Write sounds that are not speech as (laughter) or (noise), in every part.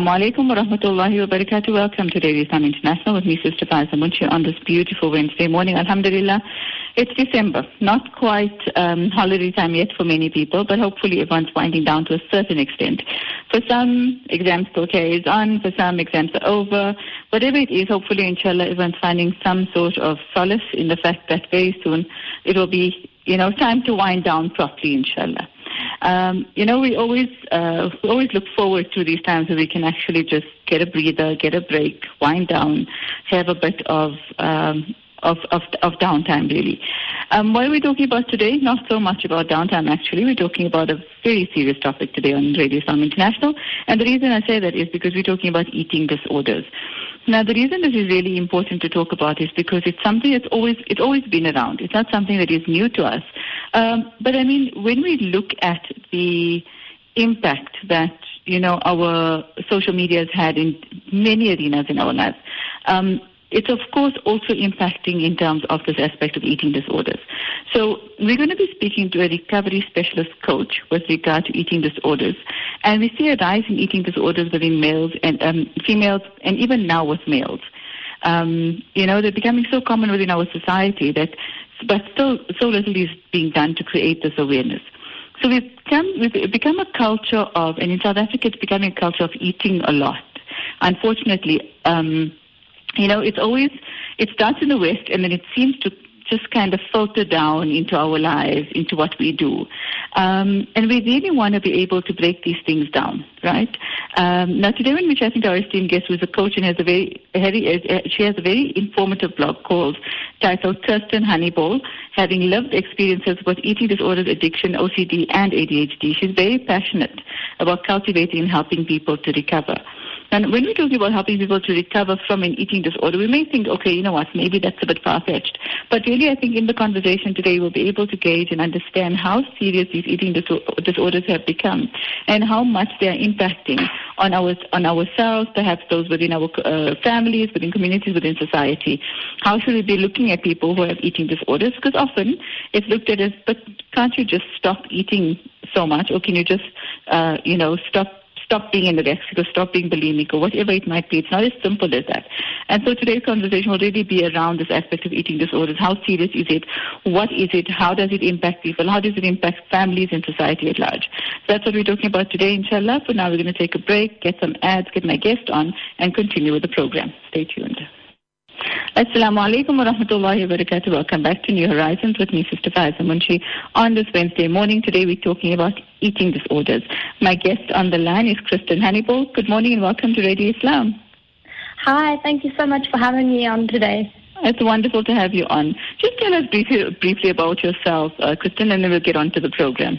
Assalamu alaikum wa rahmatullahi wa barakatuh. Welcome to Radio Islam International with me, Sister Faiza Munshi, on this beautiful Wednesday morning. Alhamdulillah, it's December. Not quite um, holiday time yet for many people, but hopefully everyone's winding down to a certain extent. For some, exams still carries on. For some, exams are over. Whatever it is, hopefully, inshallah, everyone's finding some sort of solace in the fact that very soon it will be, you know, time to wind down properly, inshallah. Um, you know, we always uh, we always look forward to these times where we can actually just get a breather, get a break, wind down, have a bit of um, of, of, of downtime really. Um, what are we talking about today? Not so much about downtime actually. We're talking about a very serious topic today on Radio Islam International. And the reason I say that is because we're talking about eating disorders. Now, the reason this is really important to talk about is because it's something that's always it's always been around. It's not something that is new to us. Um, but I mean, when we look at the impact that you know our social media has had in many arenas in our lives, um, it's of course also impacting in terms of this aspect of eating disorders. So we're going to be speaking to a recovery specialist coach with regard to eating disorders, and we see a rise in eating disorders within males and um, females, and even now with males. Um, you know, they're becoming so common within our society that, but still, so little is being done to create this awareness. So we've become, we've become a culture of, and in South Africa, it's becoming a culture of eating a lot. Unfortunately, um, you know, it's always, it starts in the West and then it seems to just kind of filter down into our lives, into what we do. Um, and we really want to be able to break these things down, right? Um, now, today when we're chatting to our esteemed guest, who's a coach and has a very she has a very informative blog called titled Kirsten Honeyball, having lived experiences with eating disorders, addiction, OCD, and ADHD. She's very passionate about cultivating and helping people to recover. And when we're talking about helping people to recover from an eating disorder, we may think, okay, you know what, maybe that's a bit far-fetched. But really, I think in the conversation today, we'll be able to gauge and understand how serious these eating disorders have become and how much they are impacting on our on ourselves, perhaps those within our uh, families, within communities, within society. How should we be looking at people who have eating disorders? Because often it's looked at as, but can't you just stop eating so much, or can you just, uh, you know, stop stop being anorexic or stop being bulimic or whatever it might be. It's not as simple as that. And so today's conversation will really be around this aspect of eating disorders. How serious is it? What is it? How does it impact people? How does it impact families and society at large? So that's what we're talking about today, inshallah. For now, we're going to take a break, get some ads, get my guest on, and continue with the program. Stay tuned. Assalamu alaikum wa rahmatullahi wa barakatuh. Welcome back to New Horizons with me, Sister Faiza Munshi. On this Wednesday morning, today we're talking about eating disorders. My guest on the line is Kristen Honeyball. Good morning and welcome to Radio Islam. Hi, thank you so much for having me on today. It's wonderful to have you on. Just tell us briefly, briefly about yourself, uh, Kristen, and then we'll get on to the program.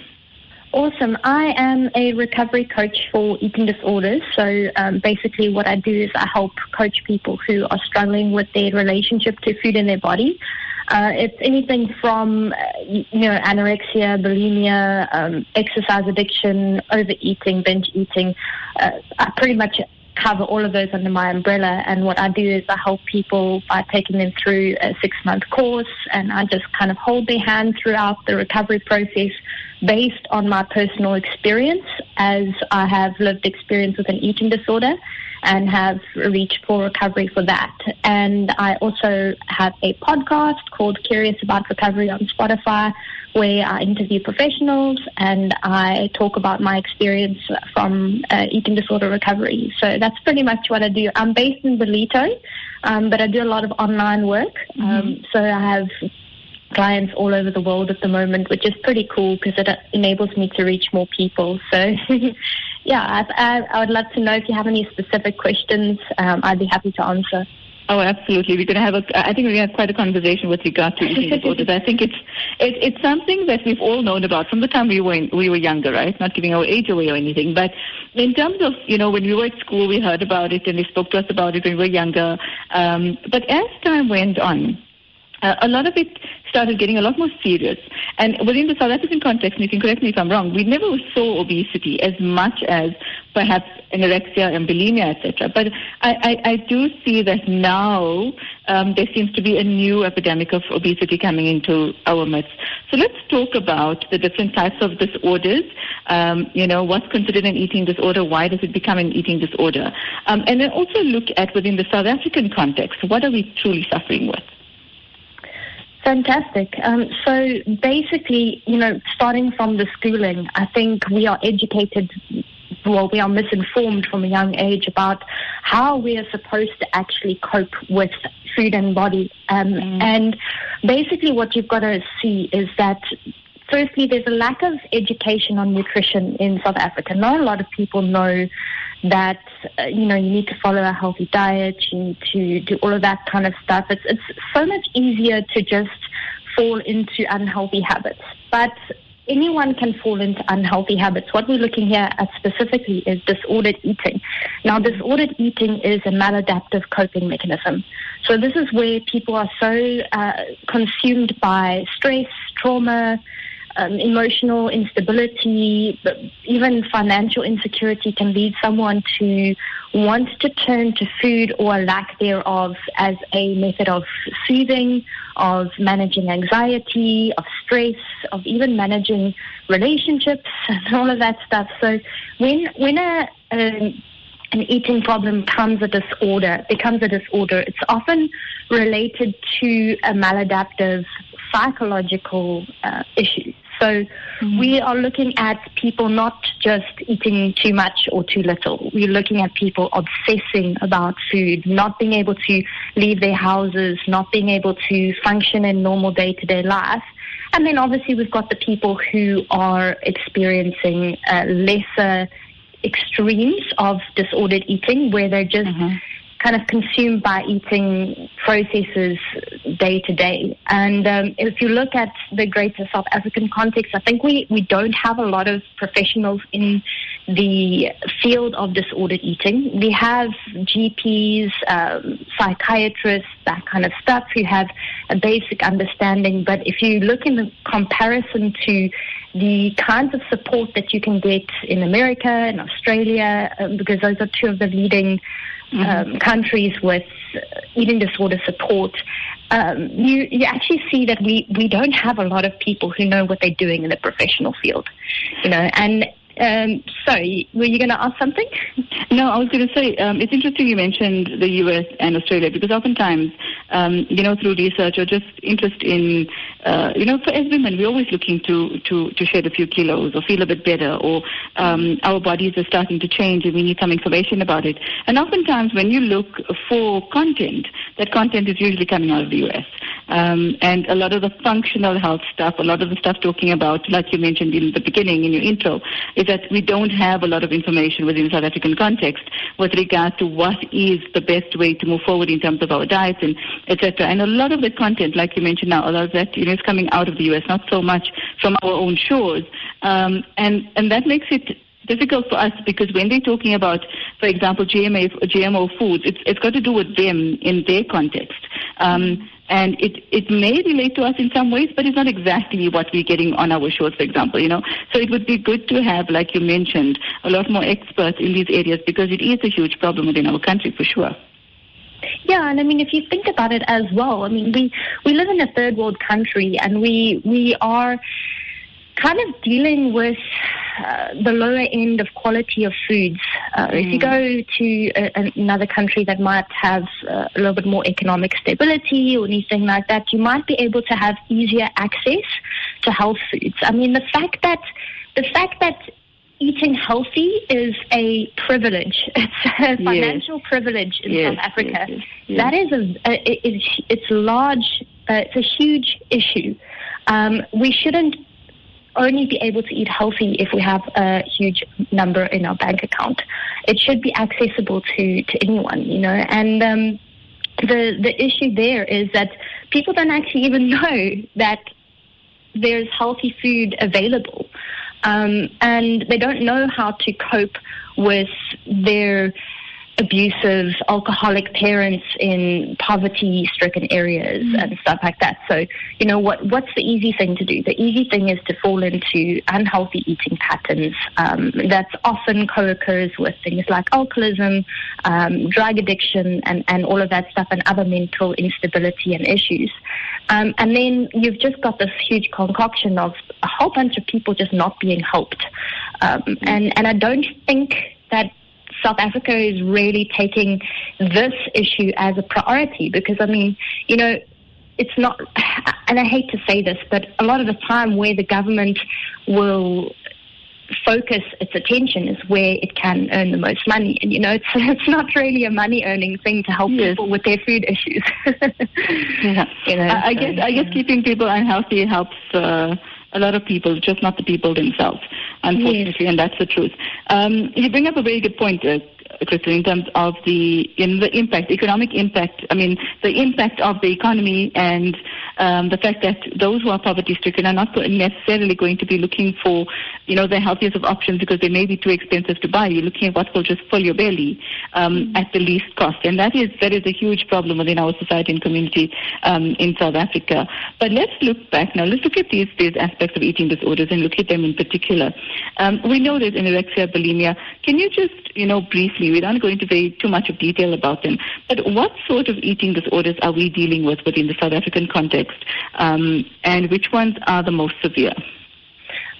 Awesome. I am a recovery coach for eating disorders. So um, basically, what I do is I help coach people who are struggling with their relationship to food in their body. Uh, it's anything from, uh, you know, anorexia, bulimia, um, exercise addiction, overeating, binge eating. Uh, pretty much cover all of those under my umbrella. And what I do is I help people by taking them through a six month course and I just kind of hold their hand throughout the recovery process based on my personal experience as I have lived experience with an eating disorder and have reached full recovery for that. And I also have a podcast called Curious About Recovery on Spotify where I interview professionals and I talk about my experience from uh, eating disorder recovery. So that's pretty much what I do. I'm based in Ballito, um, but I do a lot of online work. Mm-hmm. Um, so I have clients all over the world at the moment, which is pretty cool because it enables me to reach more people. So, (laughs) yeah, I, I, would love to know if you have any specific questions. Um, I'd be happy to answer. Oh, absolutely. We're going to have a. I think we're going to have quite a conversation with regard to eating disorders. I think it's it, it's something that we've all known about from the time we were in, we were younger, right? Not giving our age away or anything, but in terms of you know when we were at school, we heard about it and they spoke to us about it when we were younger. Um, but as time went on, uh, a lot of it started getting a lot more serious. And within the South African context, and you can correct me if I'm wrong, we never saw obesity as much as perhaps anorexia and bulimia, etc. But I, I, I, do see that now um, there seems to be a new epidemic of obesity coming into our midst. So let's talk about the different types of disorders. Um, you know, what's considered an eating disorder? Why does it become an eating disorder? Um, and then also look at within the South African context, what are we truly suffering with? Fantastic. Um, so basically, you know, starting from the schooling, I think we are educated, well, we are misinformed from a young age about how we are supposed to actually cope with food and body. Um, mm. And basically, what you've got to see is that firstly, there's a lack of education on nutrition in South Africa. Not a lot of people know that uh, you know you need to follow a healthy diet, you need to do all of that kind of stuff. It's it's so much easier to just fall into unhealthy habits, but anyone can fall into unhealthy habits. What we're looking here at specifically is disordered eating. Now, disordered eating is a maladaptive coping mechanism. So this is where people are so uh, consumed by stress, trauma, um, emotional instability, but even financial insecurity can lead someone to want to turn to food or lack thereof as a method of soothing, of managing anxiety, of stress, of even managing relationships (laughs) and all of that stuff. So when when a, a an eating problem becomes a disorder, becomes a disorder, it's often related to a maladaptive psychological uh, issue. So mm-hmm. we are looking at people not just eating too much or too little. We're looking at people obsessing about food, not being able to leave their houses, not being able to function in normal day to day life. And then obviously we've got the people who are experiencing uh, lesser extremes of disordered eating where they're just mm-hmm kind of consumed by eating processes day to day. And um, if you look at the greater South African context, I think we, we don't have a lot of professionals in the field of disordered eating. We have GPs, um, psychiatrists, that kind of stuff who have a basic understanding. But if you look in the comparison to the kinds of support that you can get in America and Australia, um, because those are two of the leading mm-hmm. um, countries with eating disorder support, um, you, you actually see that we, we don't have a lot of people who know what they're doing in the professional field, you know, and um, sorry, were you going to ask something? (laughs) No, I was going to say um, it's interesting you mentioned the U.S. and Australia because oftentimes, um, you know, through research or just interest in, uh, you know, for as women, we're always looking to to to shed a few kilos or feel a bit better, or um, our bodies are starting to change and we need some information about it. And oftentimes, when you look for content, that content is usually coming out of the U.S. Um, and a lot of the functional health stuff, a lot of the stuff talking about, like you mentioned in the beginning in your intro, is that we don't have a lot of information within the South African context with regard to what is the best way to move forward in terms of our diets and etc. And a lot of the content, like you mentioned now, a lot of that you know, is coming out of the U.S., not so much from our own shores. Um, and, and that makes it difficult for us because when they're talking about, for example, GMO, GMO foods, it's, it's got to do with them in their context. Um, and it, it may relate to us in some ways, but it's not exactly what we're getting on our shows, for example, you know. So it would be good to have, like you mentioned, a lot more experts in these areas because it is a huge problem within our country for sure. Yeah, and I mean, if you think about it as well, I mean, we we live in a third world country, and we we are kind of dealing with uh, the lower end of quality of foods. Uh, mm. If you mm. go to a, another country that might have uh, a little bit more economic stability or anything like that, you might be able to have easier access to health foods. I mean, the fact that the fact that eating healthy is a privilege. (laughs) It's a financial yes. privilege in yes, South Africa. Yes, that is a, a it's, it's large. Uh, it's a huge issue. Um, we shouldn't only be able to eat healthy if we have a huge number in our bank account. It should be accessible to, to anyone, you know. And um, the the issue there is that people don't actually even (laughs) know that there's healthy food available, um, and they don't know how to cope with their abusive, alcoholic parents in poverty-stricken areas mm. and stuff like that. So, you know, what what's the easy thing to do? The easy thing is to fall into unhealthy eating patterns. Um, that's often co-occurs with things like alcoholism, um, drug addiction, and, and all of that stuff, and other mental instability and issues. Um, and then you've just got this huge concoction of a whole bunch of people just not being helped. Um, mm. and, and I don't think that South Africa is really taking this issue as a priority because, I mean, you know, it's not, and I hate to say this, but a lot of the time where the government will focus its attention is where it can earn the most money. And you know, it's (laughs) it's not really a money earning thing to help yes. people with their food issues. (laughs) yeah. You know, I, I guess I guess keeping people unhealthy helps uh, a lot of people, just not the people themselves, unfortunately, yes. and that's the truth. Um, you bring up a very good point, uh, Crystal, in terms of the in the impact, economic impact. I mean, the impact of the economy and um, the fact that those who are poverty stricken are not necessarily going to be looking for, you know, the healthiest of options because they may be too expensive to buy. You're looking at what will just fill your belly um, mm-hmm. at the least cost, and that is that is a huge problem within our society and community um, in South Africa. But let's look back now. Let's look at these these aspects of eating disorders and look at them in particular. Um, we know there's anorexia, bulimia. Can you just, you know, briefly, we don't go into very too much of detail about them, but what sort of eating disorders are we dealing with within the South African context, um, and which ones are the most severe?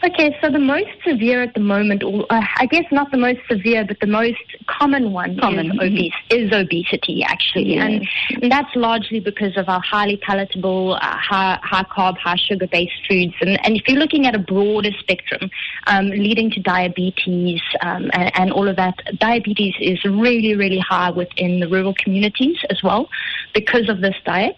Okay, so the most severe at the moment, or uh, I guess not the most severe, but the most common one common. is, obese, is obesity, actually. Yes. And, and, that's largely because of our highly palatable, uh, high, high carb, high sugar based foods. And, and if you're looking at a broader spectrum, um, leading to diabetes um, and, and all of that, diabetes is really, really high within the rural communities as well because of this diet.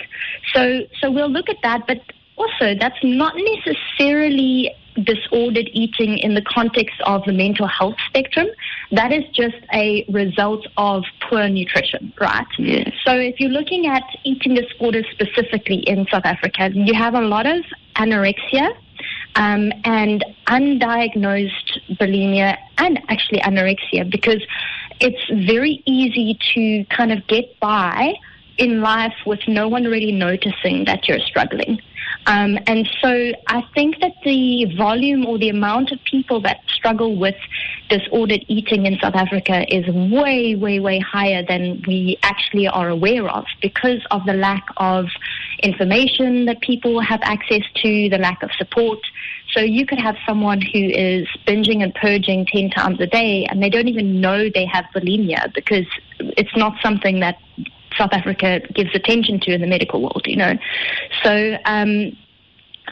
So, so we'll look at that, but also that's not necessarily disordered eating in the context of the mental health spectrum, that is just a result of poor nutrition, right? Yes. So if you're looking at eating disorders specifically in South Africa, you have a lot of anorexia. Um, and undiagnosed bulimia and actually anorexia because it's very easy to kind of get by in life with no one really noticing that you're struggling. Um, and so I think that the volume or the amount of people that struggle with disordered eating in South Africa is way, way, way higher than we actually are aware of because of the lack of information that people have access to, the lack of support. So you could have someone who is binging and purging 10 times a day and they don't even know they have bulimia because it's not something that South Africa gives attention to in the medical world, you know. So um,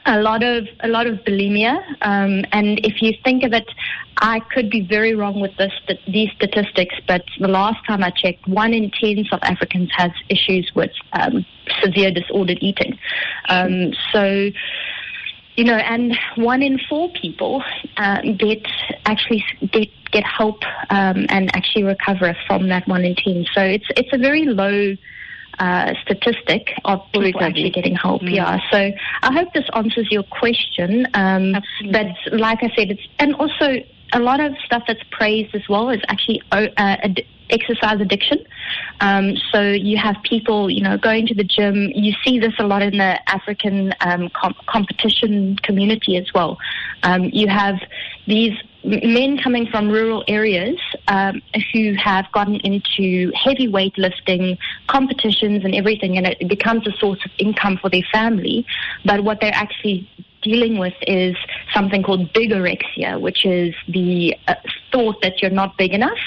a lot of a lot of bulimia, um, and if you think of it, I could be very wrong with this these statistics, but the last time I checked, one in ten South Africans has issues with um, severe disordered eating. Um, so you know, and one in four people uh, get actually get get help um, and actually recover from that one in ten. So it's it's a very low uh, statistic of people actually getting help. Mm. Yeah. So I hope this answers your question. Um, but like I said, it's and also a lot of stuff that's praised as well is actually uh, ad- exercise addiction. Um, so you have people, you know, going to the gym. You see this a lot in the African um, com- competition community as well. Um, you have these men coming from rural areas um, who have gotten into heavy weightlifting competitions and everything, and it becomes a source of income for their family. But what they're actually dealing with is something called bigorexia, which is the uh, thought that you're not big enough.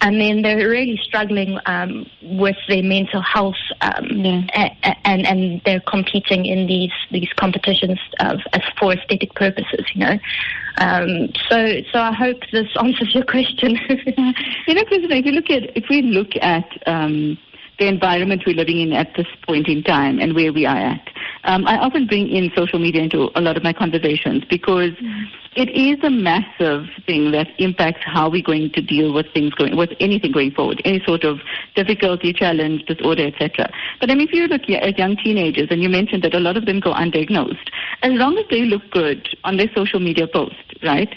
And then they're really struggling um, with their mental health, um, yeah. a- and and they're competing in these these competitions of, as for aesthetic purposes, you know. Um, so so I hope this (laughs) answers your question. (laughs) you know, President, if you look at if we look at um, the environment we're living in at this point in time and where we are at. Um, I often bring in social media into a lot of my conversations because mm. it is a massive thing that impacts how we're going to deal with things going, with anything going forward, any sort of difficulty, challenge, disorder, etc. But I mean, if you look at young teenagers, and you mentioned that a lot of them go undiagnosed, as long as they look good on their social media post, right,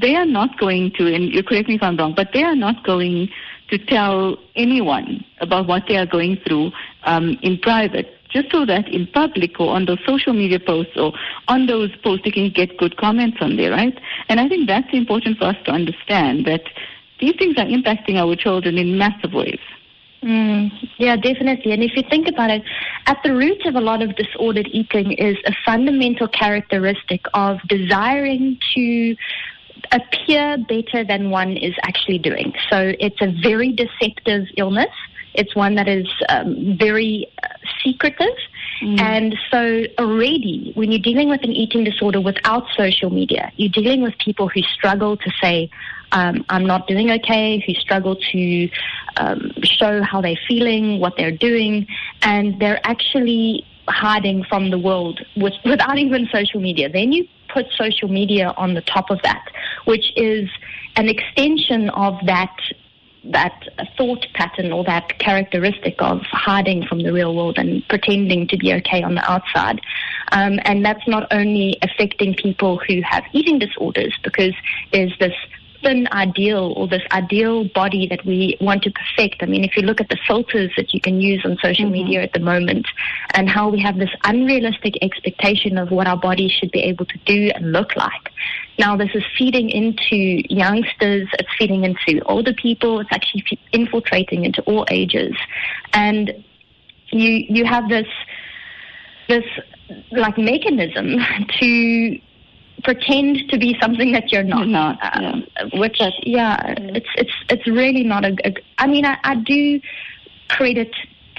they are not going to, and you correct me if I'm wrong, but they are not going to tell anyone about what they are going through um, in private just so that in public or on those social media posts or on those posts they can get good comments on there, right? And I think that's important for us to understand that these things are impacting our children in massive ways. Mm, yeah, definitely. And if you think about it, at the root of a lot of disordered eating is a fundamental characteristic of desiring to appear better than one is actually doing. So it's a very deceptive illness. It's one that is um, very uh, secretive. Mm. And so already, when you're dealing with an eating disorder without social media, you're dealing with people who struggle to say, um, I'm not doing okay, who struggle to um, show how they're feeling, what they're doing, and they're actually hiding from the world with, without (laughs) even social media. Then you put social media on the top of that, which is an extension of that that thought pattern or that characteristic of hiding from the real world and pretending to be okay on the outside. Um, and that's not only affecting people who have eating disorders because there's this thin ideal or this ideal body that we want to perfect. I mean, if you look at the filters that you can use on social mm-hmm. media at the moment and how we have this unrealistic expectation of what our bodies should be able to do and look like. Now, this is feeding into youngsters, it's feeding into older people, it's actually infiltrating into all ages. And you, you have this, this like mechanism to pretend to be something that you're not. not um, yeah. Which, yeah, it's it's it's really not a. a I mean, I, I do credit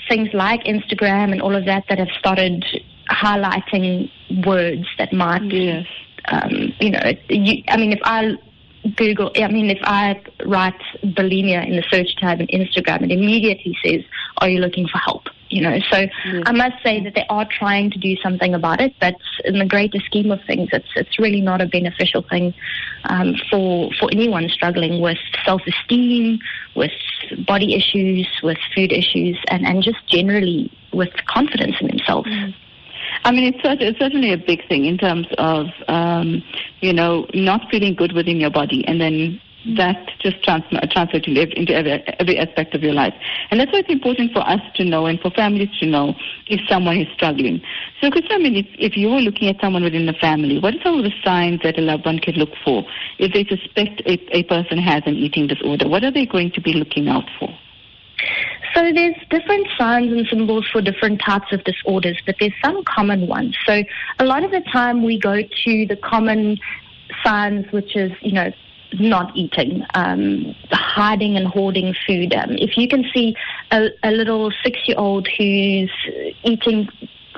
things like Instagram and all of that that have started highlighting words that might, yes. um, you know, you, I mean, if I Google, I mean, if I write bulimia in the search tab in Instagram, it immediately says, "Are you looking for help?" You know, so yes. I must say that they are trying to do something about it, but in the greater scheme of things, it's it's really not a beneficial thing um, for for anyone struggling with self-esteem, with body issues, with food issues, and and just generally with confidence in themselves. Mm. I mean, it's, it's certainly a big thing in terms of, um, you know, not feeling good within your body and then that just trans- translates into every, every aspect of your life. And that's why it's important for us to know and for families to know if someone is struggling. So, mean, if, if you were looking at someone within the family, what are some of the signs that a loved one can look for if they suspect a, a person has an eating disorder? What are they going to be looking out for? So there's different signs and symbols for different types of disorders, but there's some common ones. So a lot of the time we go to the common signs, which is, you know, not eating, um, hiding and hoarding food. Um, if you can see a, a little six-year-old who's eating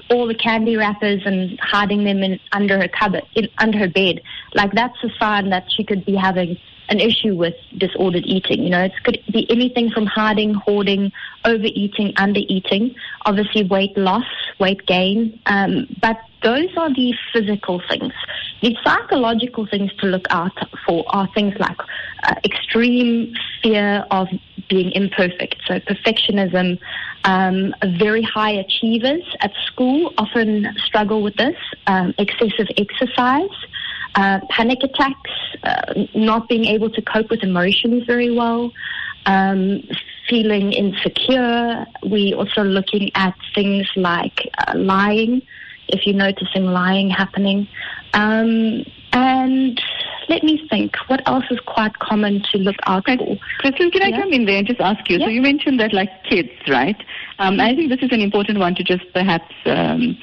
all the candy wrappers and hiding them in, under her cupboard, in, under her bed, like that's a sign that she could be having an issue with disordered eating. You know, it could be anything from hiding, hoarding, overeating, undereating, obviously weight loss, weight gain. Um, but those are the physical things. The psychological things to look out for are things like uh, extreme fear of being imperfect, so perfectionism. Um, very high achievers at school often struggle with this. Um, excessive exercise. Uh, panic attacks, uh, not being able to cope with emotions very well, um, feeling insecure. We also looking at things like uh, lying, if you're noticing lying happening. Um, and let me think, what else is quite common to look out for? Crystal, can I yeah? come in there and just ask you? Yeah. So you mentioned that like kids, right? Um, I think this is an important one to just perhaps um,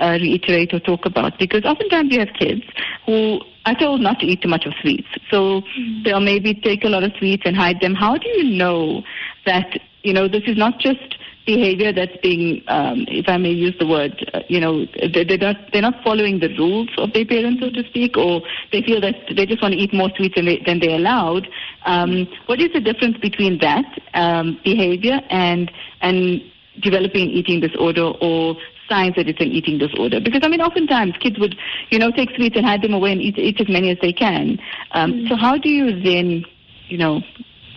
uh, reiterate or talk about because oftentimes you have kids who are told not to eat too much of sweets. So mm. they'll maybe take a lot of sweets and hide them. How do you know that, you know, this is not just behavior that's being, um, if I may use the word, uh, you know, they, they're not they're not following the rules of their parents, so to speak, or they feel that they just want to eat more sweets than, they, than they're allowed. Um, what is the difference between that um, behavior and and developing eating disorder or signs that it's an eating disorder. Because I mean, oftentimes kids would, you know, take sweets and hide them away and eat, eat as many as they can. Um, mm. So how do you then, you know,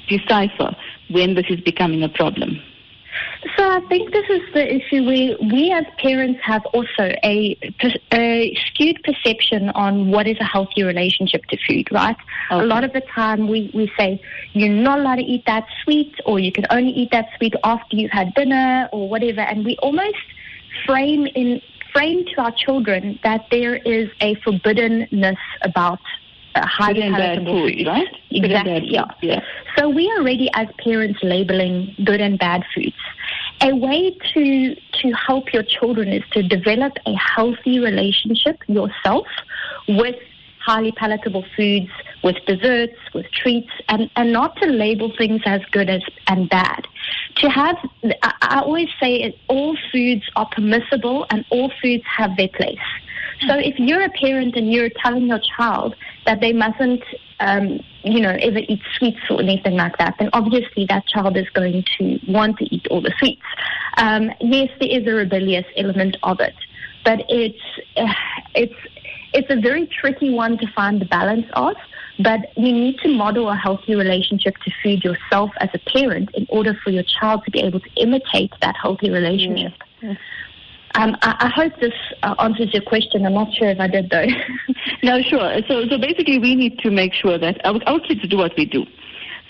decipher when this is becoming a problem? So I think this is the issue where we as parents have also a, a skewed perception on what is a healthy relationship to food, right? Okay. A lot of the time we, we say you're not allowed to eat that sweet or you can only eat that sweet after you've had dinner or whatever. And we almost frame in frame to our children that there is a forbiddenness about Uh, highly palatable food, right? Exactly. Yeah. yeah. So we are already as parents labeling good and bad foods. A way to to help your children is to develop a healthy relationship yourself with highly palatable foods, with desserts, with treats, and, and not to label things as good as and bad. To have, I, I always say it, all foods are permissible and all foods have their place. So if you're a parent and you're telling your child that they mustn't, um, you know, ever eat sweets or anything like that, then obviously that child is going to want to eat all the sweets. Um, yes, there is a rebellious element of it, but it's uh, it's it's a very tricky one to find the balance of. But you need to model a healthy relationship to food yourself as a parent in order for your child to be able to imitate that healthy relationship. Yes. Um, I, I, hope this uh, answers your question. I'm not sure if I did though. (laughs) no, sure. So, so basically, we need to make sure that our, our kids do what we do.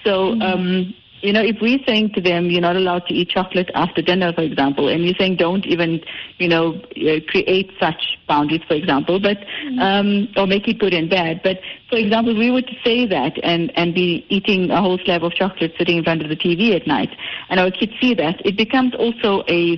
So, mm-hmm. um, you know, if we're saying to them, you're not allowed to eat chocolate after dinner, for example, and you're saying don't even, you know, uh, create such boundaries, for example, but, mm-hmm. um, or make it good and bad. But, for example, we would say that and, and be eating a whole slab of chocolate sitting in front of the TV at night, and our kids see that, it becomes also a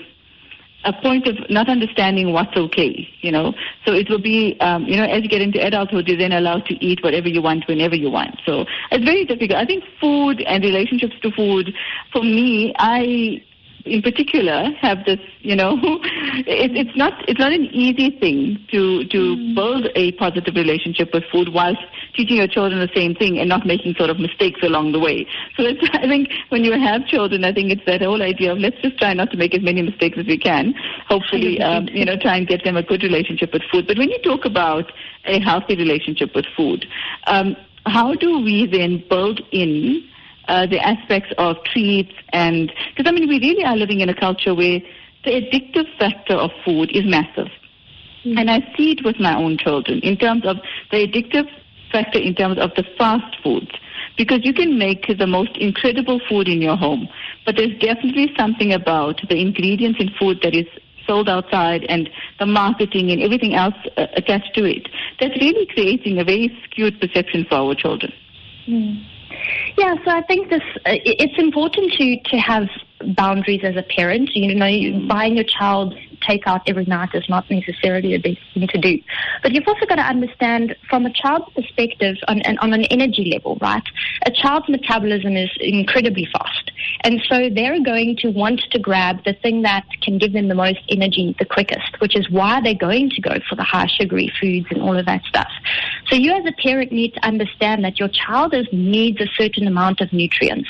a point of not understanding what's okay, you know. So it will be, um, you know, as you get into adulthood, you're then allowed to eat whatever you want whenever you want. So it's very difficult. I think food and relationships to food, for me, I in particular have this, you know, (laughs) it, it's not it's not an easy thing to to mm. build a positive relationship with food whilst teaching your children the same thing and not making sort of mistakes along the way. So it's, (laughs) I think when you have children, I think it's that whole idea of let's just try not to make as many mistakes as we can. Hopefully, um, you know, try and get them a good relationship with food. But when you talk about a healthy relationship with food, um, how do we then build in uh, the aspects of treats and because I mean we really are living in a culture where the addictive factor of food is massive. Mm-hmm. And I see it with my own children in terms of the addictive factor in terms of the fast foods. Because you can make the most incredible food in your home, but there's definitely something about the ingredients in food that is sold outside and the marketing and everything else uh, attached to it that's really creating a very skewed perception for our children. Mm. Yeah, so I think this uh, it's important to to have boundaries as a parent. You know, mm. buying your child takeout every night is not necessarily the best thing to do. But you've also got to understand from a child's perspective on, on an energy level, right? A child's metabolism is incredibly fast. And so they're going to want to grab the thing that can give them the most energy the quickest, which is why they're going to go for the high sugary foods and all of that stuff. So you as a parent need to understand that your child is, needs a certain amount of nutrients.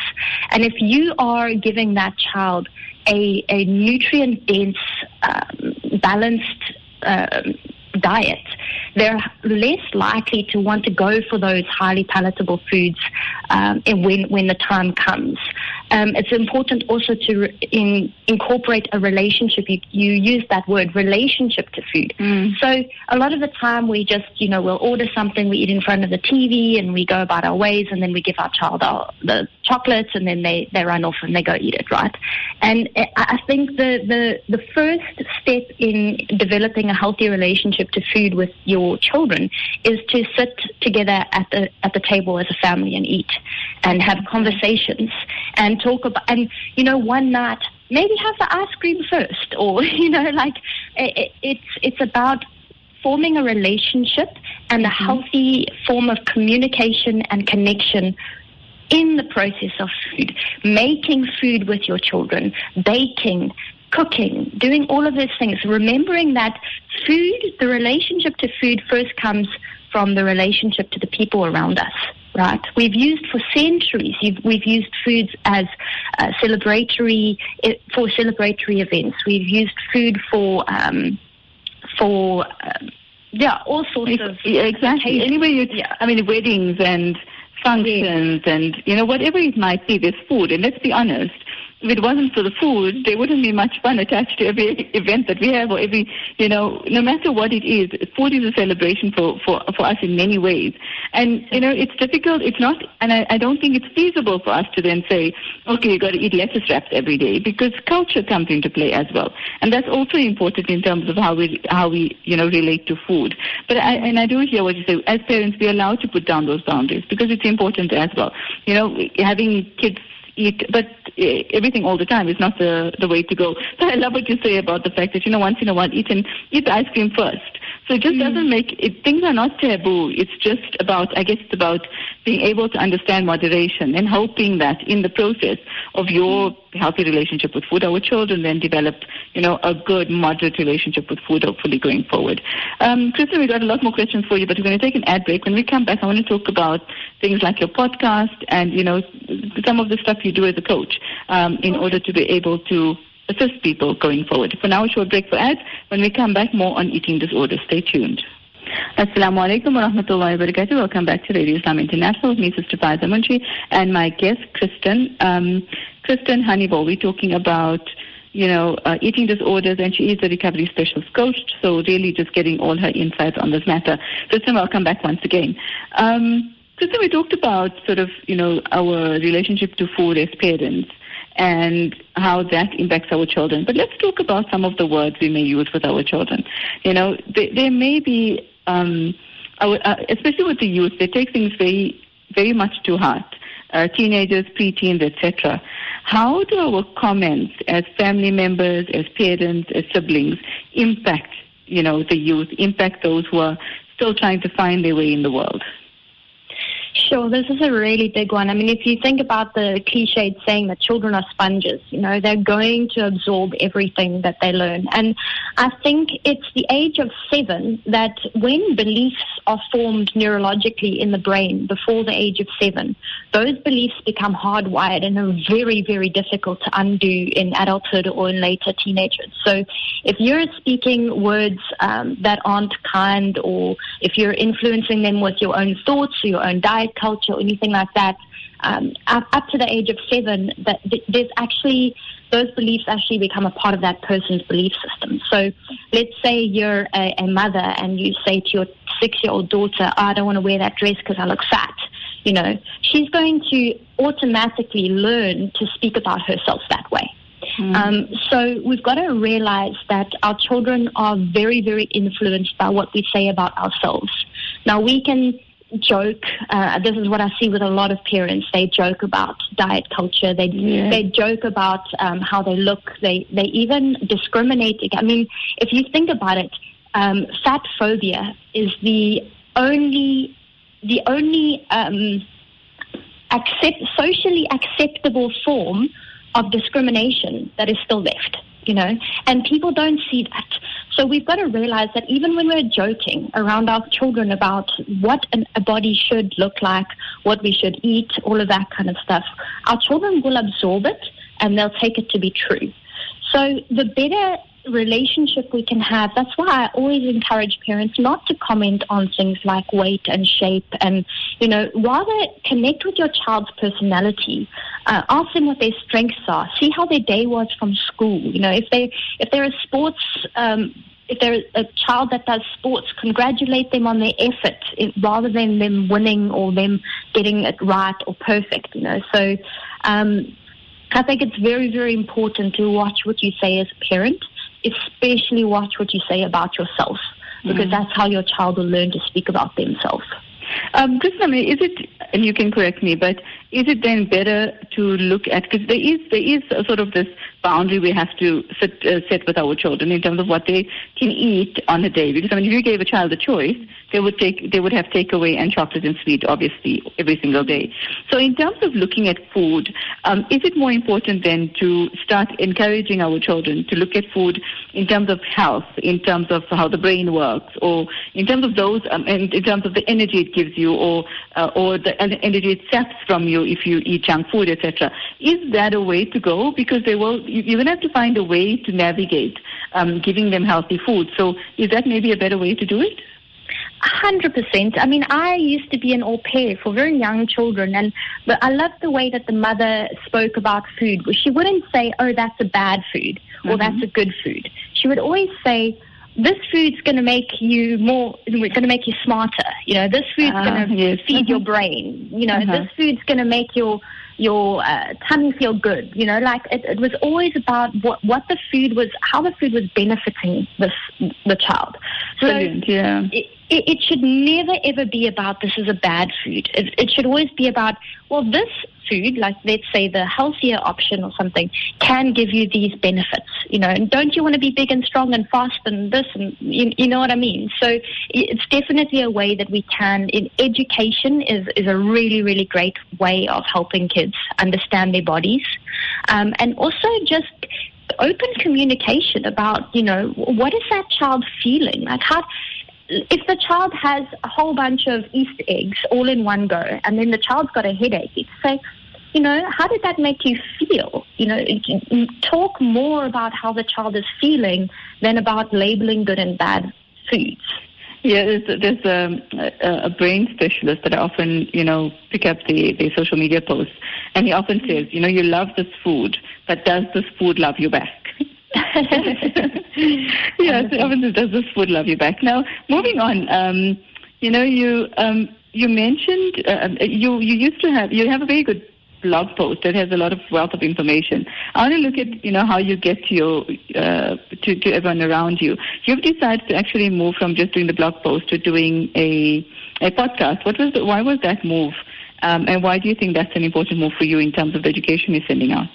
And if you are giving that child a, a nutrient dense, um, balanced um, diet, they're less likely to want to go for those highly palatable foods um, when when the time comes. Um, it's important also to re- in, incorporate a relationship. You, you use that word relationship to food. Mm. So a lot of the time we just you know we'll order something, we eat in front of the TV, and we go about our ways, and then we give our child our, the chocolates, and then they they run off and they go eat it, right? And I think the the the first step in developing a healthy relationship to food with your children is to sit together at the at the table as a family and eat and have conversations and talk about and you know one night maybe have the ice cream first (laughs) or you know like it, it's it's about forming a relationship and a mm-hmm. healthy form of communication and connection in the process of food, making food with your children, baking, cooking, doing all of those things, remembering that food, the relationship to food first comes from the relationship to the people around us. Right, we've used for centuries. We've used foods as uh, celebratory eh, for celebratory events. We've used food for um, for um, yeah, all sorts of exactly. Anyway, you, yeah. I mean, weddings and functions yes. and you know whatever it might be. There's food, and let's be honest if it wasn't for the food, there wouldn't be much fun attached to every event that we have or every, you know, no matter what it is, food is a celebration for, for, for us in many ways. And, you know, it's difficult. It's not, and I, I don't think it's feasible for us to then say, okay, you got to eat lettuce wraps every day because culture comes into play as well. And that's also important in terms of how we, how we, you know, relate to food. But I, and I do hear what you say. As parents, we're allowed to put down those boundaries because it's important as well. You know, having kids eat, but eh, everything all the time is not the, the way to go. So I love what you say about the fact that, you know, once in a while eat, and, eat the ice cream first. So it just mm. doesn't make it, things are not taboo. It's just about, I guess, it's about being able to understand moderation and hoping that in the process of your mm. healthy relationship with food, our children then develop, you know, a good moderate relationship with food, hopefully going forward. Um, Kristen, we've got a lot more questions for you, but we're going to take an ad break. When we come back, I want to talk about things like your podcast and, you know, some of the stuff you do as a coach um, in order to be able to assist people going forward. For now, a short break for ads. When we come back, more on eating disorders. Stay tuned. Assalamu alaikum wa rahmatullahi wa barakatuh. Welcome back to Radio Islam International with me, Sister Faiza Munshi, and my guest, Kristen. Um, Kristen Honeyball, we're talking about you know, uh, eating disorders, and she is a recovery specialist coach, so really just getting all her insights on this matter. Kristen, welcome back once again. Um, Kristen, we talked about sort of, you know, our relationship to food as parents and how that impacts our children. But let's talk about some of the words we may use with our children. You know, there, may be, um, uh, especially with the youth, they take things very, very much to heart. Uh, teenagers, preteens, etc. How do our comments as family members, as parents, as siblings impact, you know, the youth, impact those who are still trying to find their way in the world? Sure, this is a really big one. I mean, if you think about the cliched saying that children are sponges, you know, they're going to absorb everything that they learn. And I think it's the age of seven that when beliefs are formed neurologically in the brain before the age of seven, those beliefs become hardwired and are very, very difficult to undo in adulthood or in later teenagers. So if you're speaking words um, that aren't kind or if you're influencing them with your own thoughts or your own diet, culture or anything like that, um, up, up, to the age of seven, that there's actually those beliefs actually become a part of that person's belief system. So, let's say you're a, a mother and you say to your six-year-old daughter, oh, "I don't want to wear that dress because I look fat." You know, she's going to automatically learn to speak about herself that way. Mm. Um, so we've got to realize that our children are very, very influenced by what we say about ourselves. Now we can joke. Uh, this is what I see with a lot of parents. They joke about diet culture. They yeah. they joke about um, how they look. They they even discriminate. I mean, if you think about it, um, fat phobia is the only the only um, accept, socially acceptable form of discrimination that is still left you know, and people don't see that. So we've got to realize that even when we're joking around our children about what an, a body should look like, what we should eat, all of that kind of stuff, our children will absorb it and they'll take it to be true. So the better relationship we can have. That's why I always encourage parents not to comment on things like weight and shape and, you know, rather connect with your child's personality. Uh, ask them what their strengths are. See how their day was from school. You know, if they, if they're a sports, um, if they're a child that does sports, congratulate them on their effort rather than them winning or them getting it right or perfect, you know. So, um, I think it's very, very important to watch what you say as a parent especially watch what you say about yourself because mm. that's how your child will learn to speak about themselves. Um, Kristen, is it, and you can correct me, but is it then better to look at, because there is, there is sort of this boundary we have to set, uh, set with our children in terms of what they can eat on a day. Because I mean, if you gave a child a choice, they would take, they would have takeaway and chocolate and sweet, obviously, every single day. So in terms of looking at food, um, is it more important then to start encouraging our children to look at food in terms of health, in terms of how the brain works, or in terms of those, um, and in terms of the energy it gives you, or uh, or the energy it saps from you if you eat junk food, etc. Is that a way to go? Because they will you're going to have to find a way to navigate um, giving them healthy food. So is that maybe a better way to do it? hundred percent. I mean, I used to be an au pair for very young children, and but I loved the way that the mother spoke about food. She wouldn't say, "Oh, that's a bad food," or mm-hmm. "That's a good food." She would always say, "This food's going to make you more, it's going to make you smarter." You know, this food's uh, going to yes. feed mm-hmm. your brain. You know, uh-huh. this food's going to make your your uh, tummy feel good. You know, like it, it was always about what what the food was, how the food was benefiting this the child. Brilliant, so yeah. It, it, it should never ever be about this is a bad food. It, it should always be about well, this food, like let's say the healthier option or something, can give you these benefits. You know, and don't you want to be big and strong and fast and this and you, you know what I mean? So it's definitely a way that we can. In education is is a really really great way of helping kids understand their bodies, um, and also just open communication about you know what is that child feeling like how if the child has a whole bunch of Easter eggs all in one go, and then the child's got a headache, it's say, you know, how did that make you feel? You know, talk more about how the child is feeling than about labeling good and bad foods. Yeah, there's, there's a, a, brain specialist that I often, you know, pick up the, the social media posts, and he often says, you know, you love this food, but does this food love you back? (laughs) (laughs) yes, often says, does this food love you back. Now, moving on, um, you know, you um, you mentioned uh, you you used to have you have a very good blog post that has a lot of wealth of information. I want to look at you know how you get to your uh, to to everyone around you. You've decided to actually move from just doing the blog post to doing a a podcast. What was the, why was that move, um, and why do you think that's an important move for you in terms of the education you're sending out?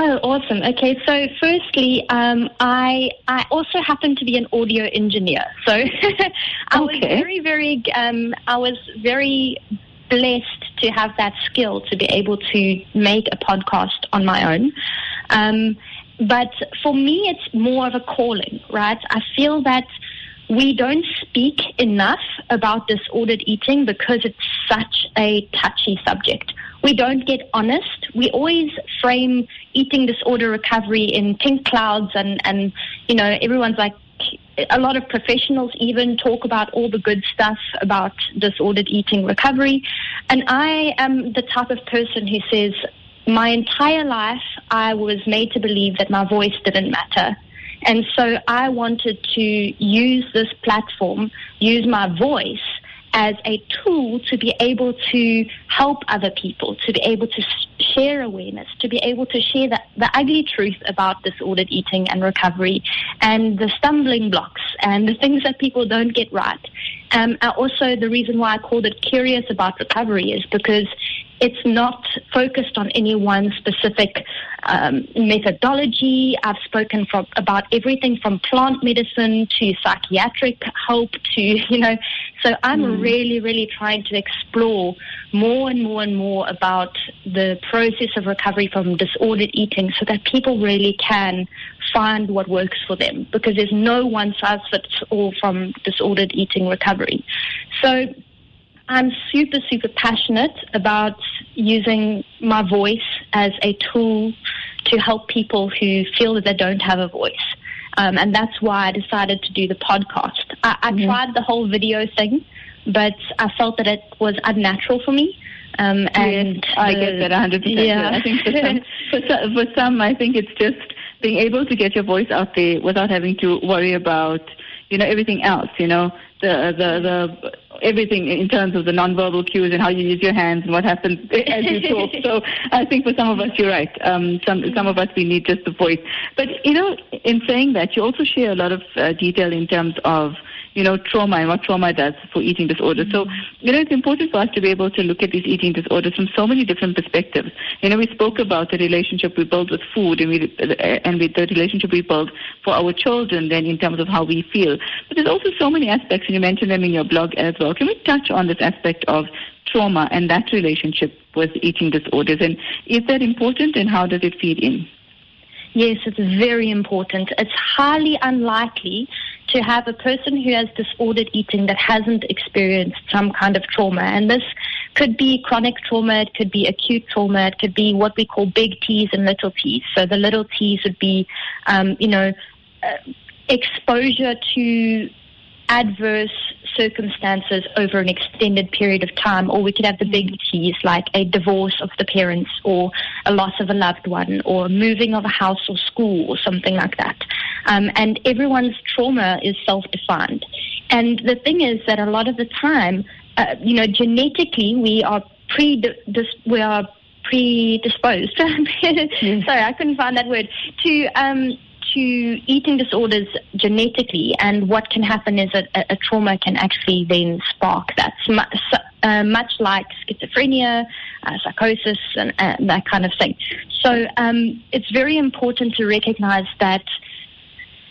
Oh, awesome. Okay, so firstly, um, I I also happen to be an audio engineer, so (laughs) I was very very um, I was very blessed to have that skill to be able to make a podcast on my own. Um, but for me, it's more of a calling, right? I feel that we don't speak enough about disordered eating because it's such a touchy subject. We don't get honest. We always frame eating disorder recovery in pink clouds and, and you know, everyone's like, a lot of professionals even talk about all the good stuff about disordered eating recovery. And I am the type of person who says, my entire life, I was made to believe that my voice didn't matter. And so I wanted to use this platform, use my voice as a tool to be able to help other people, to be able to share awareness, to be able to share the, the ugly truth about disordered eating and recovery and the stumbling blocks and the things that people don't get right. Um, also, the reason why I called it Curious About Recovery is because it's not focused on any one specific um, methodology. I've spoken from, about everything from plant medicine to psychiatric help to, (laughs) you know, so I'm mm. really, really trying to explore more and more and more about the process of recovery from disordered eating so that people really can find what works for them because there's no one size fits all from disordered eating recovery. So I'm super, super passionate about using my voice as a tool to help people who feel that they don't have a voice. Um, and that's why I decided to do the podcast. I, I mm-hmm. tried the whole video thing, but I felt that it was unnatural for me. Um, and yes, I get that 100%. Yeah. I think for some, for, some, for some, I think it's just being able to get your voice out there without having to worry about, you know, everything else, you know, the, the, the, everything in terms of the nonverbal cues and how you use your hands and what happens (laughs) as you talk. so I think for some of us, you're right. Um, some some of us we need just the voice. But you know, in saying that, you also share a lot of uh, detail in terms of you know, trauma and what trauma does for eating disorders. So, you know, it's important for us to be able to look at these eating disorders from so many different perspectives. You know, we spoke about the relationship we build with food and, we, and with the relationship we build for our children then in terms of how we feel. But there's also so many aspects, and you mentioned them in your blog as well. Can we touch on this aspect of trauma and that relationship with eating disorders? And is that important and how does it feed in? Yes, it's very important. It's highly unlikely to have a person who has disordered eating that hasn't experienced some kind of trauma. And this could be chronic trauma, it could be acute trauma, it could be what we call big T's and little T's. So the little T's would be, um, you know, uh, exposure to adverse circumstances over an extended period of time, or we could have the big T's like a divorce of the parents, or a loss of a loved one, or moving of a house or school, or something like that. Um, and everyone's trauma is self-defined. And the thing is that a lot of the time, uh, you know, genetically we are pre we are predisposed. (laughs) Sorry, I couldn't find that word to um, to eating disorders genetically, and what can happen is a, a trauma can actually then spark that. Much, uh, much like schizophrenia, uh, psychosis, and uh, that kind of thing. So um, it's very important to recognize that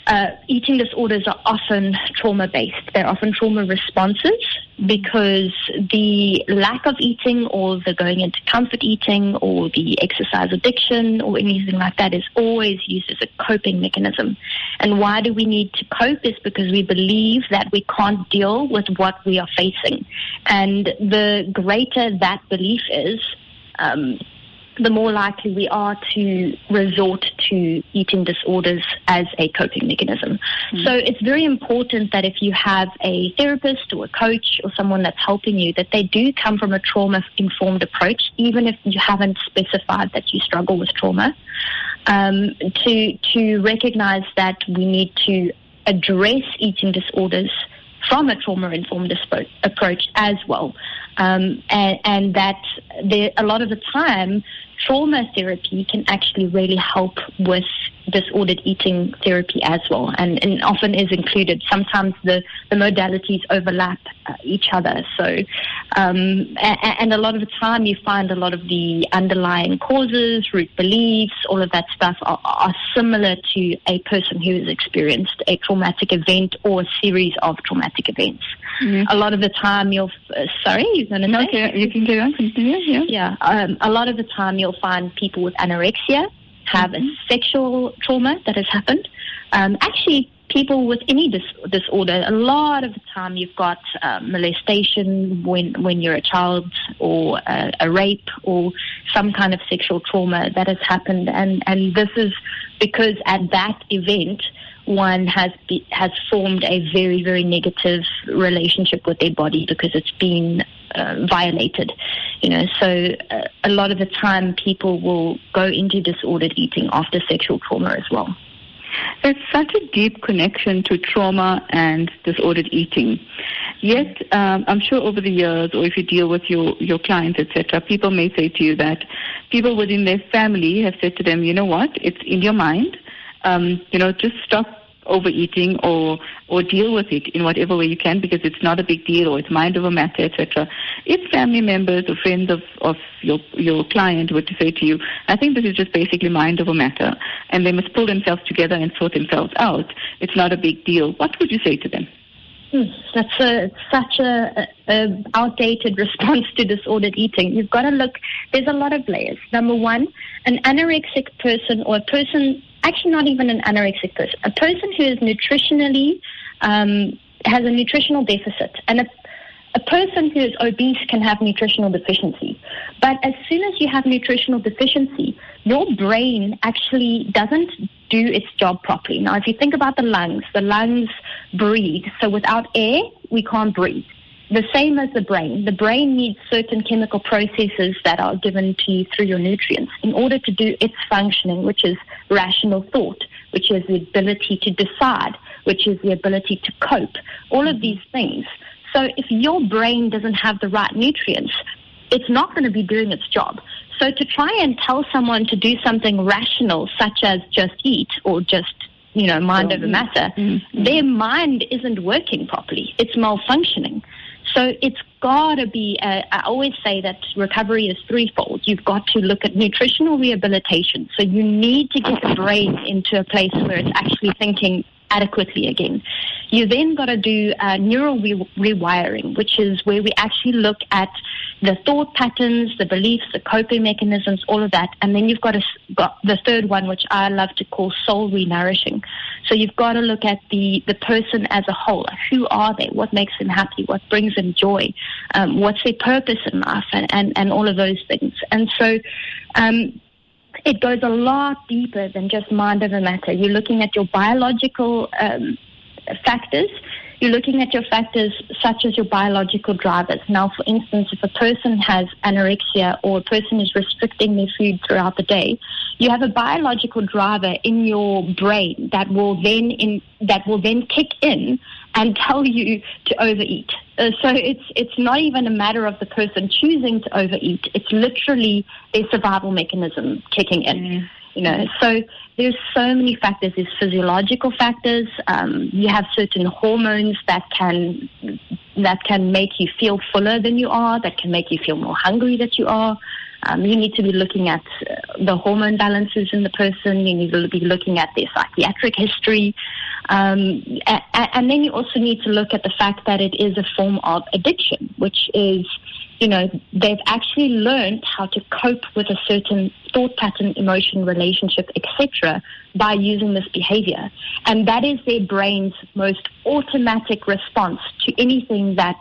uh, eating disorders are often trauma based. They're often trauma responses because the lack of eating or the going into comfort eating or the exercise addiction or anything like that is always used as a coping mechanism. And why do we need to cope is because we believe that we can't deal with what we are facing. And the greater that belief is, um, the more likely we are to resort to eating disorders as a coping mechanism. Mm. So it's very important that if you have a therapist or a coach or someone that's helping you, that they do come from a trauma informed approach, even if you haven't specified that you struggle with trauma, um, to, to recognize that we need to address eating disorders from a trauma informed approach as well. Um, and, and, that there, a lot of the time trauma therapy can actually really help with disordered eating therapy as well, and, and often is included. Sometimes the, the modalities overlap uh, each other. So, um, and, and, a lot of the time you find a lot of the underlying causes, root beliefs, all of that stuff are, are similar to a person who has experienced a traumatic event or a series of traumatic events. Mm-hmm. A lot of the time you'll, uh, sorry, you're going to no, okay, you can go on, continue, yeah. Yeah, um, a lot of the time you'll find people with anorexia have mm-hmm. a sexual trauma that has happened. Um, actually, people with any dis- disorder, a lot of the time you've got uh, molestation when when you're a child, or a, a rape, or some kind of sexual trauma that has happened, and and this is because at that event one has be, has formed a very very negative relationship with their body because it's been uh, violated you know so uh, a lot of the time people will go into disordered eating after sexual trauma as well there's such a deep connection to trauma and disordered eating. Yet, um, I'm sure over the years, or if you deal with your, your clients, etc., people may say to you that people within their family have said to them, you know what, it's in your mind. Um, you know, just stop overeating or or deal with it in whatever way you can because it's not a big deal or it's mind over matter, etc. If family members or friends of, of your your client were to say to you, I think this is just basically mind over matter and they must pull themselves together and sort themselves out, it's not a big deal, what would you say to them? Hmm, that's a, such a, a, outdated (laughs) response to disordered eating. You've got to look. There's a lot of layers. Number one, an anorexic person or a person actually not even an anorexic person, a person who is nutritionally um, has a nutritional deficit, and a, a person who is obese can have nutritional deficiency. But as soon as you have nutritional deficiency, your brain actually doesn't do its job properly. Now, if you think about the lungs, the lungs breathe. So without air, we can't breathe the same as the brain. The brain needs certain chemical processes that are given to you through your nutrients in order to do its functioning, which is rational thought, which is the ability to decide, which is the ability to cope, all of these things. So if your brain doesn't have the right nutrients, it's not going to be doing its job. So to try and tell someone to do something rational, such as just eat or just you know, mind over matter, mm-hmm. their mind isn't working properly. It's malfunctioning. So it's got to be, uh, I always say that recovery is threefold. You've got to look at nutritional rehabilitation. So you need to get the brain into a place where it's actually thinking adequately again. You then got to do uh, neural re- rewiring, which is where we actually look at the thought patterns, the beliefs, the coping mechanisms, all of that. And then you've got, to, got the third one, which I love to call soul renourishing. So you've got to look at the, the person as a whole. Who are they? What makes them happy? What brings them joy? Um, what's their purpose in life? And, and, and all of those things. And so, um, it goes a lot deeper than just mind over matter. You're looking at your biological um, factors. you're looking at your factors such as your biological drivers. Now, for instance, if a person has anorexia or a person is restricting their food throughout the day, you have a biological driver in your brain that will then in, that will then kick in and tell you to overeat. Uh, so it's it's not even a matter of the person choosing to overeat. It's literally their survival mechanism kicking in. Mm. You know, so there's so many factors. There's physiological factors. Um, you have certain hormones that can that can make you feel fuller than you are. That can make you feel more hungry that you are. Um, you need to be looking at uh, the hormone balances in the person. You need to be looking at their psychiatric history. Um, and, and then you also need to look at the fact that it is a form of addiction, which is, you know, they've actually learned how to cope with a certain thought pattern, emotion, relationship, etc., by using this behavior. And that is their brain's most automatic response to anything that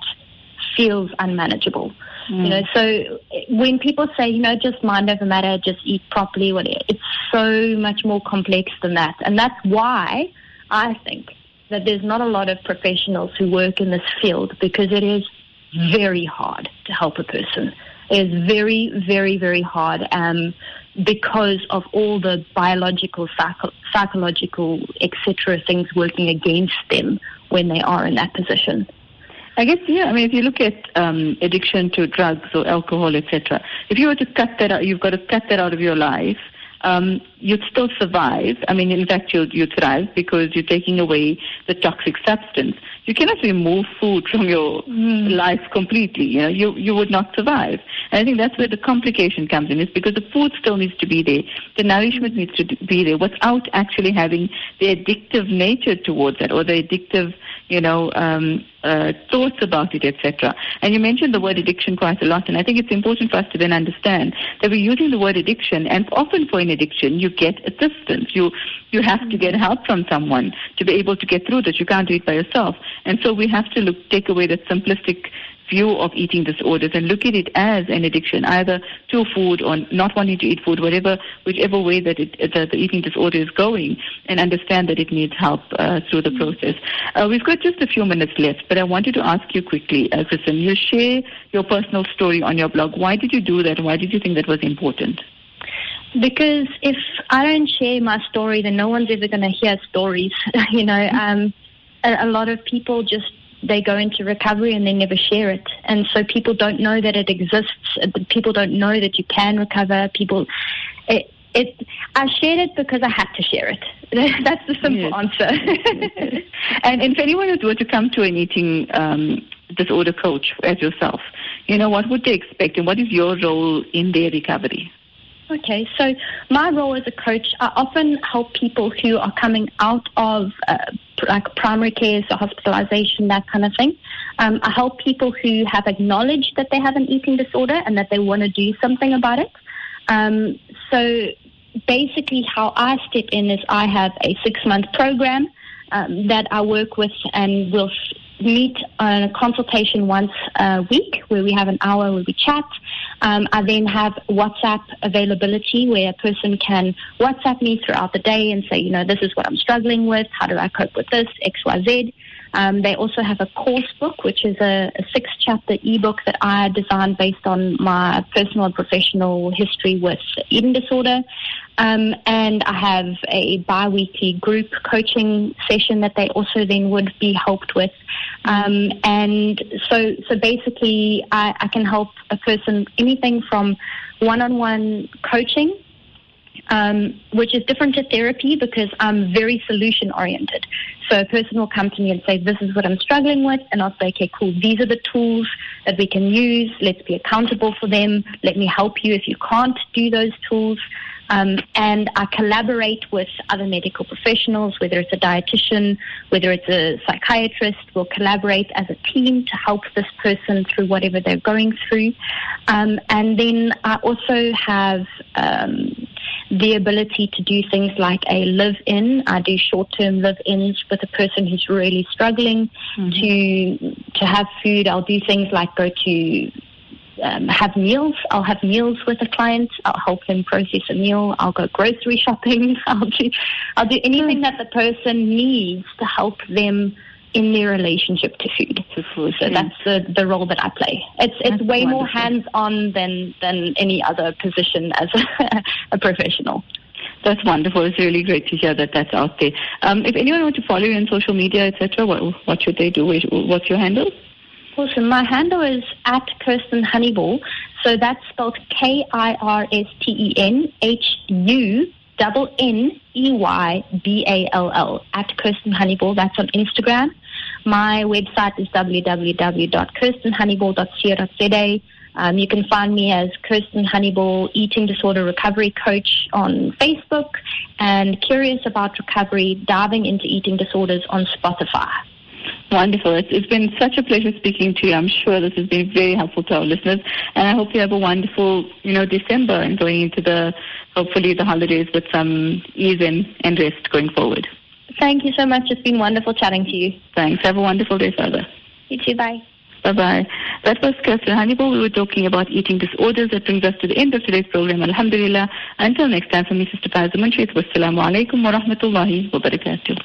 feels unmanageable. Mm. You know, so when people say, you know, just mind over matter, just eat properly, whatever, it's so much more complex than that. And that's why I think that there's not a lot of professionals who work in this field because it is very hard to help a person. It is very, very, very hard um, because of all the biological, psycho- psychological, etc. things working against them when they are in that position. I guess yeah. I mean, if you look at um, addiction to drugs or alcohol, etc., if you were to cut that out, you've got to cut that out of your life. Um, you'd still survive. I mean, in fact, you'd, you'd thrive because you're taking away the toxic substance. You cannot remove food from your mm. life completely. You know, you you would not survive. And I think that's where the complication comes in. Is because the food still needs to be there, the nourishment needs to be there, without actually having the addictive nature towards that or the addictive you know, um, uh, thoughts about it, etc. And you mentioned the word addiction quite a lot, and I think it's important for us to then understand that we're using the word addiction, and often for an addiction, you get assistance. You you have to get help from someone to be able to get through this. You can't do it by yourself, and so we have to look take away that simplistic view of eating disorders and look at it as an addiction, either to food or not wanting to eat food, whatever, whichever way that it, the, the eating disorder is going, and understand that it needs help uh, through the process. Uh, we've got just a few minutes left, but I wanted to ask you quickly, uh, Kirsten, you share your personal story on your blog. Why did you do that? Why did you think that was important? Because if I don't share my story, then no one's ever going to hear stories. (laughs) you know, um, a, a lot of people just they go into recovery and they never share it. And so people don't know that it exists. People don't know that you can recover. People, it, it, I shared it because I had to share it. (laughs) That's the simple yes. answer. and, (laughs) and if anyone were to come to an eating um, disorder coach as yourself, you know, what would they expect and what is your role in their recovery? Okay, so my role as a coach, I often help people who are coming out of uh, like primary care, so hospitalization, that kind of thing. Um, I help people who have acknowledged that they have an eating disorder and that they want to do something about it. Um, so basically, how I step in is I have a six month program um, that I work with and will meet on a consultation once a week where we have an hour where we chat. Um, I then have WhatsApp availability where a person can WhatsApp me throughout the day and say, you know, this is what I'm struggling with. How do I cope with this? X, Y, Z. Um, they also have a course book, which is a, a six chapter ebook that I designed based on my personal and professional history with eating disorder. Um, and I have a bi-weekly group coaching session that they also then would be helped with. Um, and so, so basically, I, I can help a person anything from one-on-one coaching um, which is different to therapy because I'm very solution oriented. So a person will come to me and say, This is what I'm struggling with. And I'll say, Okay, cool. These are the tools that we can use. Let's be accountable for them. Let me help you if you can't do those tools. Um, and I collaborate with other medical professionals, whether it's a dietitian, whether it's a psychiatrist. We'll collaborate as a team to help this person through whatever they're going through. Um, and then I also have um, the ability to do things like a live-in. I do short-term live-ins with a person who's really struggling mm-hmm. to to have food. I'll do things like go to um, have meals. I'll have meals with a client. I'll help them process a meal. I'll go grocery (laughs) shopping. I'll do I'll do anything that the person needs to help them in their relationship to food. To food. So Mm. that's the, the role that I play. It's it's That's way more hands on than than any other position as a, (laughs) a professional. That's wonderful. It's really great to hear that that's out there. Um, if anyone wants to follow you on social media, etc., what, what should they do? What's your handle? Awesome. My handle is at Kirsten Honeyball. So that's spelled K I R S T E N H U double N E Y B A L L at Kirsten Honeyball. That's on Instagram. My website is www.kirstenhoneyball.co.za. Um, you can find me as Kirsten Honeyball Eating Disorder Recovery Coach on Facebook and Curious About Recovery Diving into Eating Disorders on Spotify. Wonderful. It's, it's been such a pleasure speaking to you. I'm sure this has been very helpful to our listeners, and I hope you have a wonderful, you know, December and going into the hopefully the holidays with some ease and, and rest going forward. Thank you so much. It's been wonderful chatting to you. Thanks. Have a wonderful day, further. You too. Bye. Bye bye. That was Kirsten Honeyball. We were talking about eating disorders. That brings us to the end of today's program. Alhamdulillah. Until next time, from me, Sister Faiza Munshid. Wassalamu alaikum wa rahmatullahi wa barakatuh.